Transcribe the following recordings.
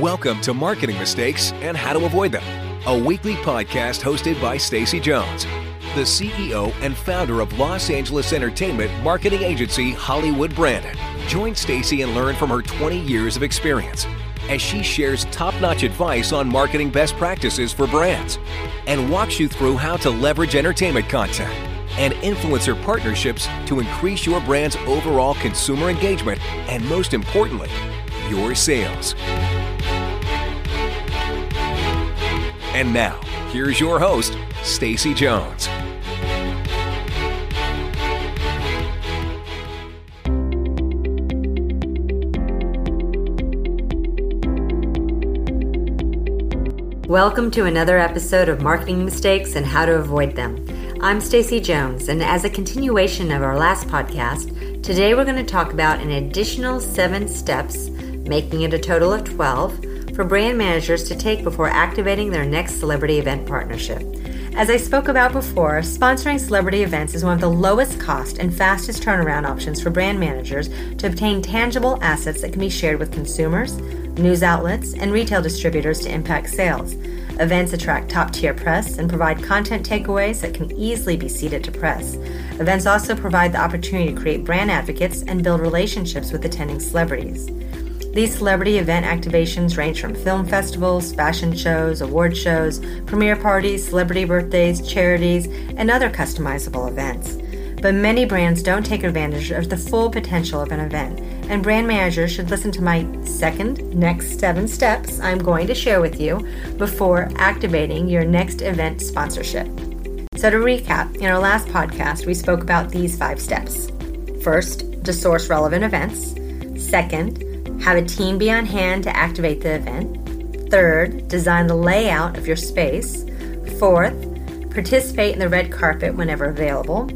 Welcome to Marketing Mistakes and How to Avoid Them, a weekly podcast hosted by Stacy Jones, the CEO and founder of Los Angeles entertainment marketing agency Hollywood Branded. Join Stacy and learn from her 20 years of experience as she shares top-notch advice on marketing best practices for brands and walks you through how to leverage entertainment content and influencer partnerships to increase your brand's overall consumer engagement and most importantly, your sales. And now, here's your host, Stacy Jones. Welcome to another episode of Marketing Mistakes and How to Avoid Them. I'm Stacy Jones, and as a continuation of our last podcast, today we're going to talk about an additional 7 steps, making it a total of 12 for brand managers to take before activating their next celebrity event partnership. As I spoke about before, sponsoring celebrity events is one of the lowest cost and fastest turnaround options for brand managers to obtain tangible assets that can be shared with consumers, news outlets, and retail distributors to impact sales. Events attract top tier press and provide content takeaways that can easily be seeded to press. Events also provide the opportunity to create brand advocates and build relationships with attending celebrities. These celebrity event activations range from film festivals, fashion shows, award shows, premiere parties, celebrity birthdays, charities, and other customizable events. But many brands don't take advantage of the full potential of an event, and brand managers should listen to my second next seven steps I'm going to share with you before activating your next event sponsorship. So, to recap, in our last podcast, we spoke about these five steps. First, to source relevant events. Second, have a team be on hand to activate the event. Third, design the layout of your space. Fourth, participate in the red carpet whenever available.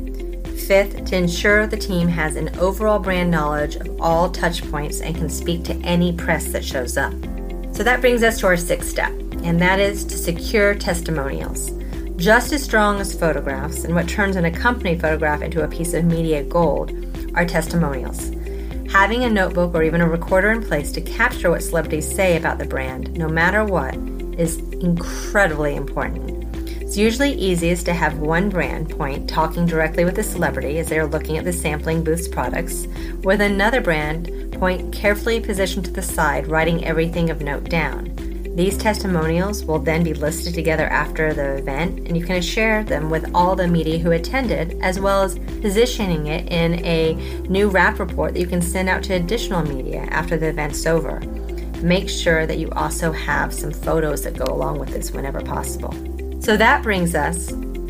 Fifth, to ensure the team has an overall brand knowledge of all touch points and can speak to any press that shows up. So that brings us to our sixth step, and that is to secure testimonials. Just as strong as photographs, and what turns an accompanied photograph into a piece of media gold, are testimonials. Having a notebook or even a recorder in place to capture what celebrities say about the brand, no matter what, is incredibly important. It's usually easiest to have one brand point talking directly with the celebrity as they are looking at the sampling booth's products, with another brand point carefully positioned to the side, writing everything of note down. These testimonials will then be listed together after the event, and you can share them with all the media who attended, as well as positioning it in a new wrap report that you can send out to additional media after the event's over. Make sure that you also have some photos that go along with this whenever possible. So that brings us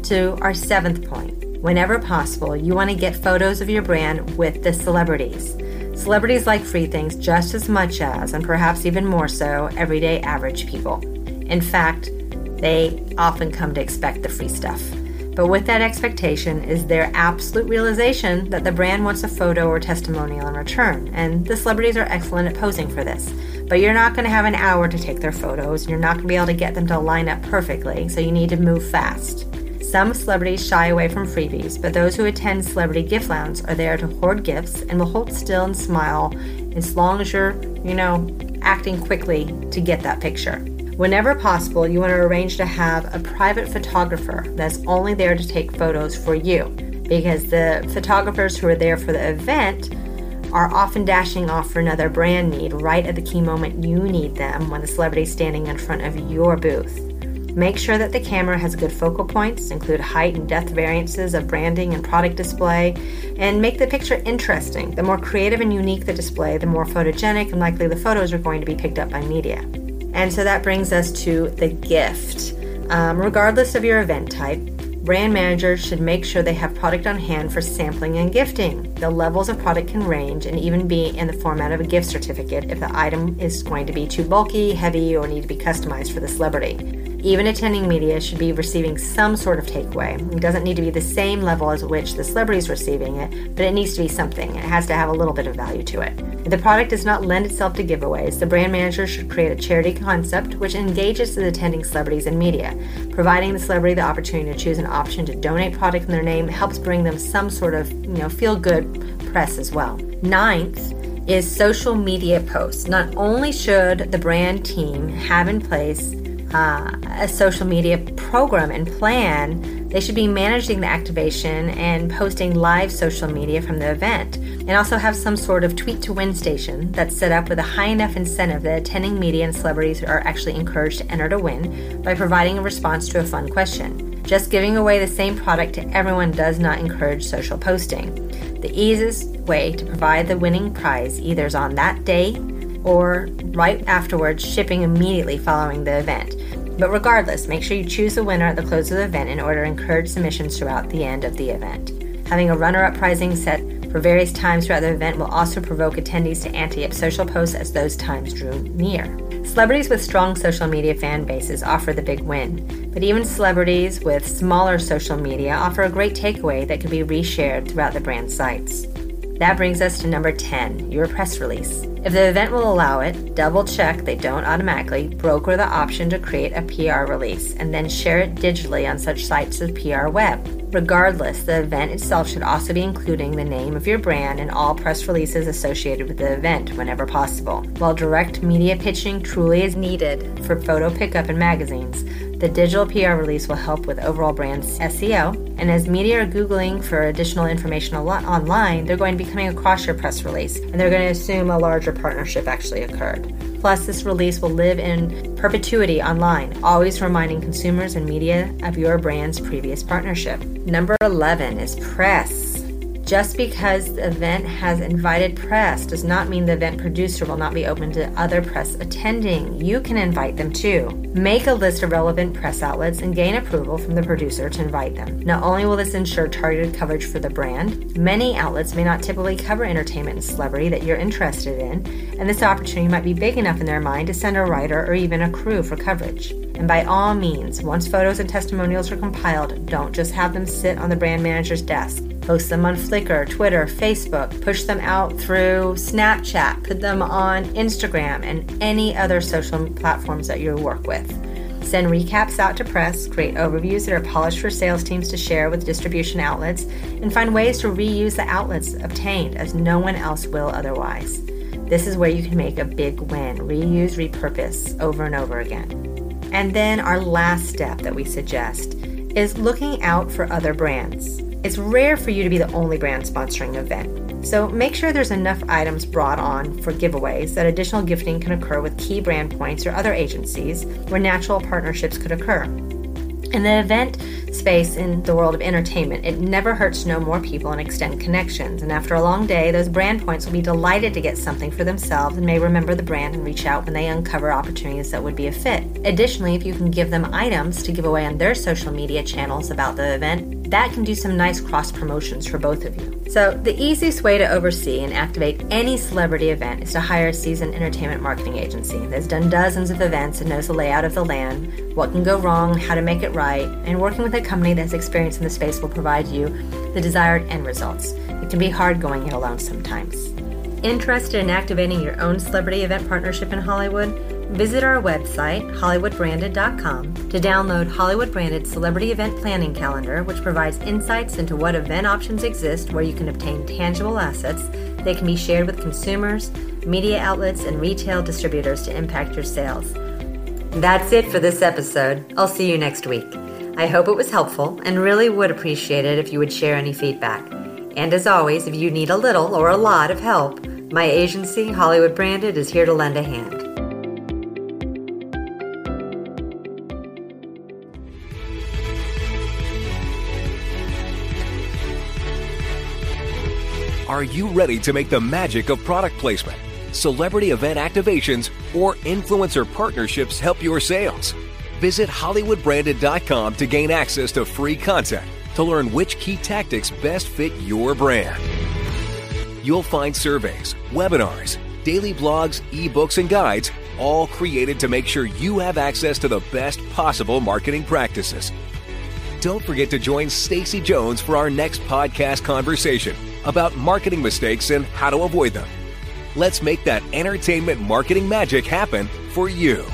to our seventh point. Whenever possible, you want to get photos of your brand with the celebrities. Celebrities like free things just as much as, and perhaps even more so, everyday average people. In fact, they often come to expect the free stuff. But with that expectation is their absolute realization that the brand wants a photo or testimonial in return, and the celebrities are excellent at posing for this. But you're not going to have an hour to take their photos, and you're not going to be able to get them to line up perfectly, so you need to move fast. Some celebrities shy away from freebies, but those who attend celebrity gift lounge are there to hoard gifts and will hold still and smile as long as you're, you know, acting quickly to get that picture. Whenever possible, you want to arrange to have a private photographer that's only there to take photos for you because the photographers who are there for the event are often dashing off for another brand need right at the key moment you need them when the celebrity is standing in front of your booth. Make sure that the camera has good focal points, include height and depth variances of branding and product display, and make the picture interesting. The more creative and unique the display, the more photogenic and likely the photos are going to be picked up by media. And so that brings us to the gift. Um, regardless of your event type, brand managers should make sure they have product on hand for sampling and gifting. The levels of product can range and even be in the format of a gift certificate if the item is going to be too bulky, heavy, or need to be customized for the celebrity. Even attending media should be receiving some sort of takeaway. It doesn't need to be the same level as which the celebrity is receiving it, but it needs to be something. It has to have a little bit of value to it. If the product does not lend itself to giveaways, the brand manager should create a charity concept which engages the attending celebrities and media. Providing the celebrity the opportunity to choose an option to donate product in their name helps bring them some sort of, you know, feel good press as well. Ninth, is social media posts. Not only should the brand team have in place uh, a social media program and plan, they should be managing the activation and posting live social media from the event, and also have some sort of tweet to win station that's set up with a high enough incentive that attending media and celebrities are actually encouraged to enter to win by providing a response to a fun question. Just giving away the same product to everyone does not encourage social posting. The easiest way to provide the winning prize either is on that day or right afterwards, shipping immediately following the event. But regardless, make sure you choose the winner at the close of the event in order to encourage submissions throughout the end of the event. Having a runner up prizing set for various times throughout the event will also provoke attendees to ante up social posts as those times drew near. Celebrities with strong social media fan bases offer the big win, but even celebrities with smaller social media offer a great takeaway that can be reshared throughout the brand sites. That brings us to number 10, your press release. If the event will allow it, double check they don't automatically broker the option to create a PR release and then share it digitally on such sites as PR Web. Regardless, the event itself should also be including the name of your brand and all press releases associated with the event whenever possible. While direct media pitching truly is needed for photo pickup in magazines, the digital PR release will help with overall brand SEO. And as media are Googling for additional information online, they're going to be coming across your press release and they're going to assume a larger partnership actually occurred. Plus, this release will live in perpetuity online, always reminding consumers and media of your brand's previous partnership. Number 11 is press. Just because the event has invited press does not mean the event producer will not be open to other press attending. You can invite them too. Make a list of relevant press outlets and gain approval from the producer to invite them. Not only will this ensure targeted coverage for the brand, many outlets may not typically cover entertainment and celebrity that you're interested in, and this opportunity might be big enough in their mind to send a writer or even a crew for coverage. And by all means, once photos and testimonials are compiled, don't just have them sit on the brand manager's desk. Post them on Flickr, Twitter, Facebook, push them out through Snapchat, put them on Instagram and any other social platforms that you work with. Send recaps out to press, create overviews that are polished for sales teams to share with distribution outlets, and find ways to reuse the outlets obtained as no one else will otherwise. This is where you can make a big win reuse, repurpose over and over again. And then our last step that we suggest is looking out for other brands. It's rare for you to be the only brand sponsoring an event, so make sure there's enough items brought on for giveaways that additional gifting can occur with key brand points or other agencies where natural partnerships could occur. In the event space in the world of entertainment, it never hurts to know more people and extend connections. And after a long day, those brand points will be delighted to get something for themselves and may remember the brand and reach out when they uncover opportunities that would be a fit. Additionally, if you can give them items to give away on their social media channels about the event, that can do some nice cross promotions for both of you. So, the easiest way to oversee and activate any celebrity event is to hire a seasoned entertainment marketing agency that's done dozens of events and knows the layout of the land, what can go wrong, how to make it right, and working with a company that's experienced in the space will provide you the desired end results. It can be hard going it alone sometimes. Interested in activating your own celebrity event partnership in Hollywood? Visit our website, HollywoodBranded.com, to download Hollywood Branded Celebrity Event Planning Calendar, which provides insights into what event options exist where you can obtain tangible assets that can be shared with consumers, media outlets, and retail distributors to impact your sales. That's it for this episode. I'll see you next week. I hope it was helpful and really would appreciate it if you would share any feedback. And as always, if you need a little or a lot of help, my agency, Hollywood Branded, is here to lend a hand. Are you ready to make the magic of product placement, celebrity event activations, or influencer partnerships help your sales? Visit HollywoodBranded.com to gain access to free content to learn which key tactics best fit your brand. You'll find surveys, webinars, daily blogs, ebooks, and guides, all created to make sure you have access to the best possible marketing practices. Don't forget to join Stacy Jones for our next podcast conversation about marketing mistakes and how to avoid them. Let's make that entertainment marketing magic happen for you.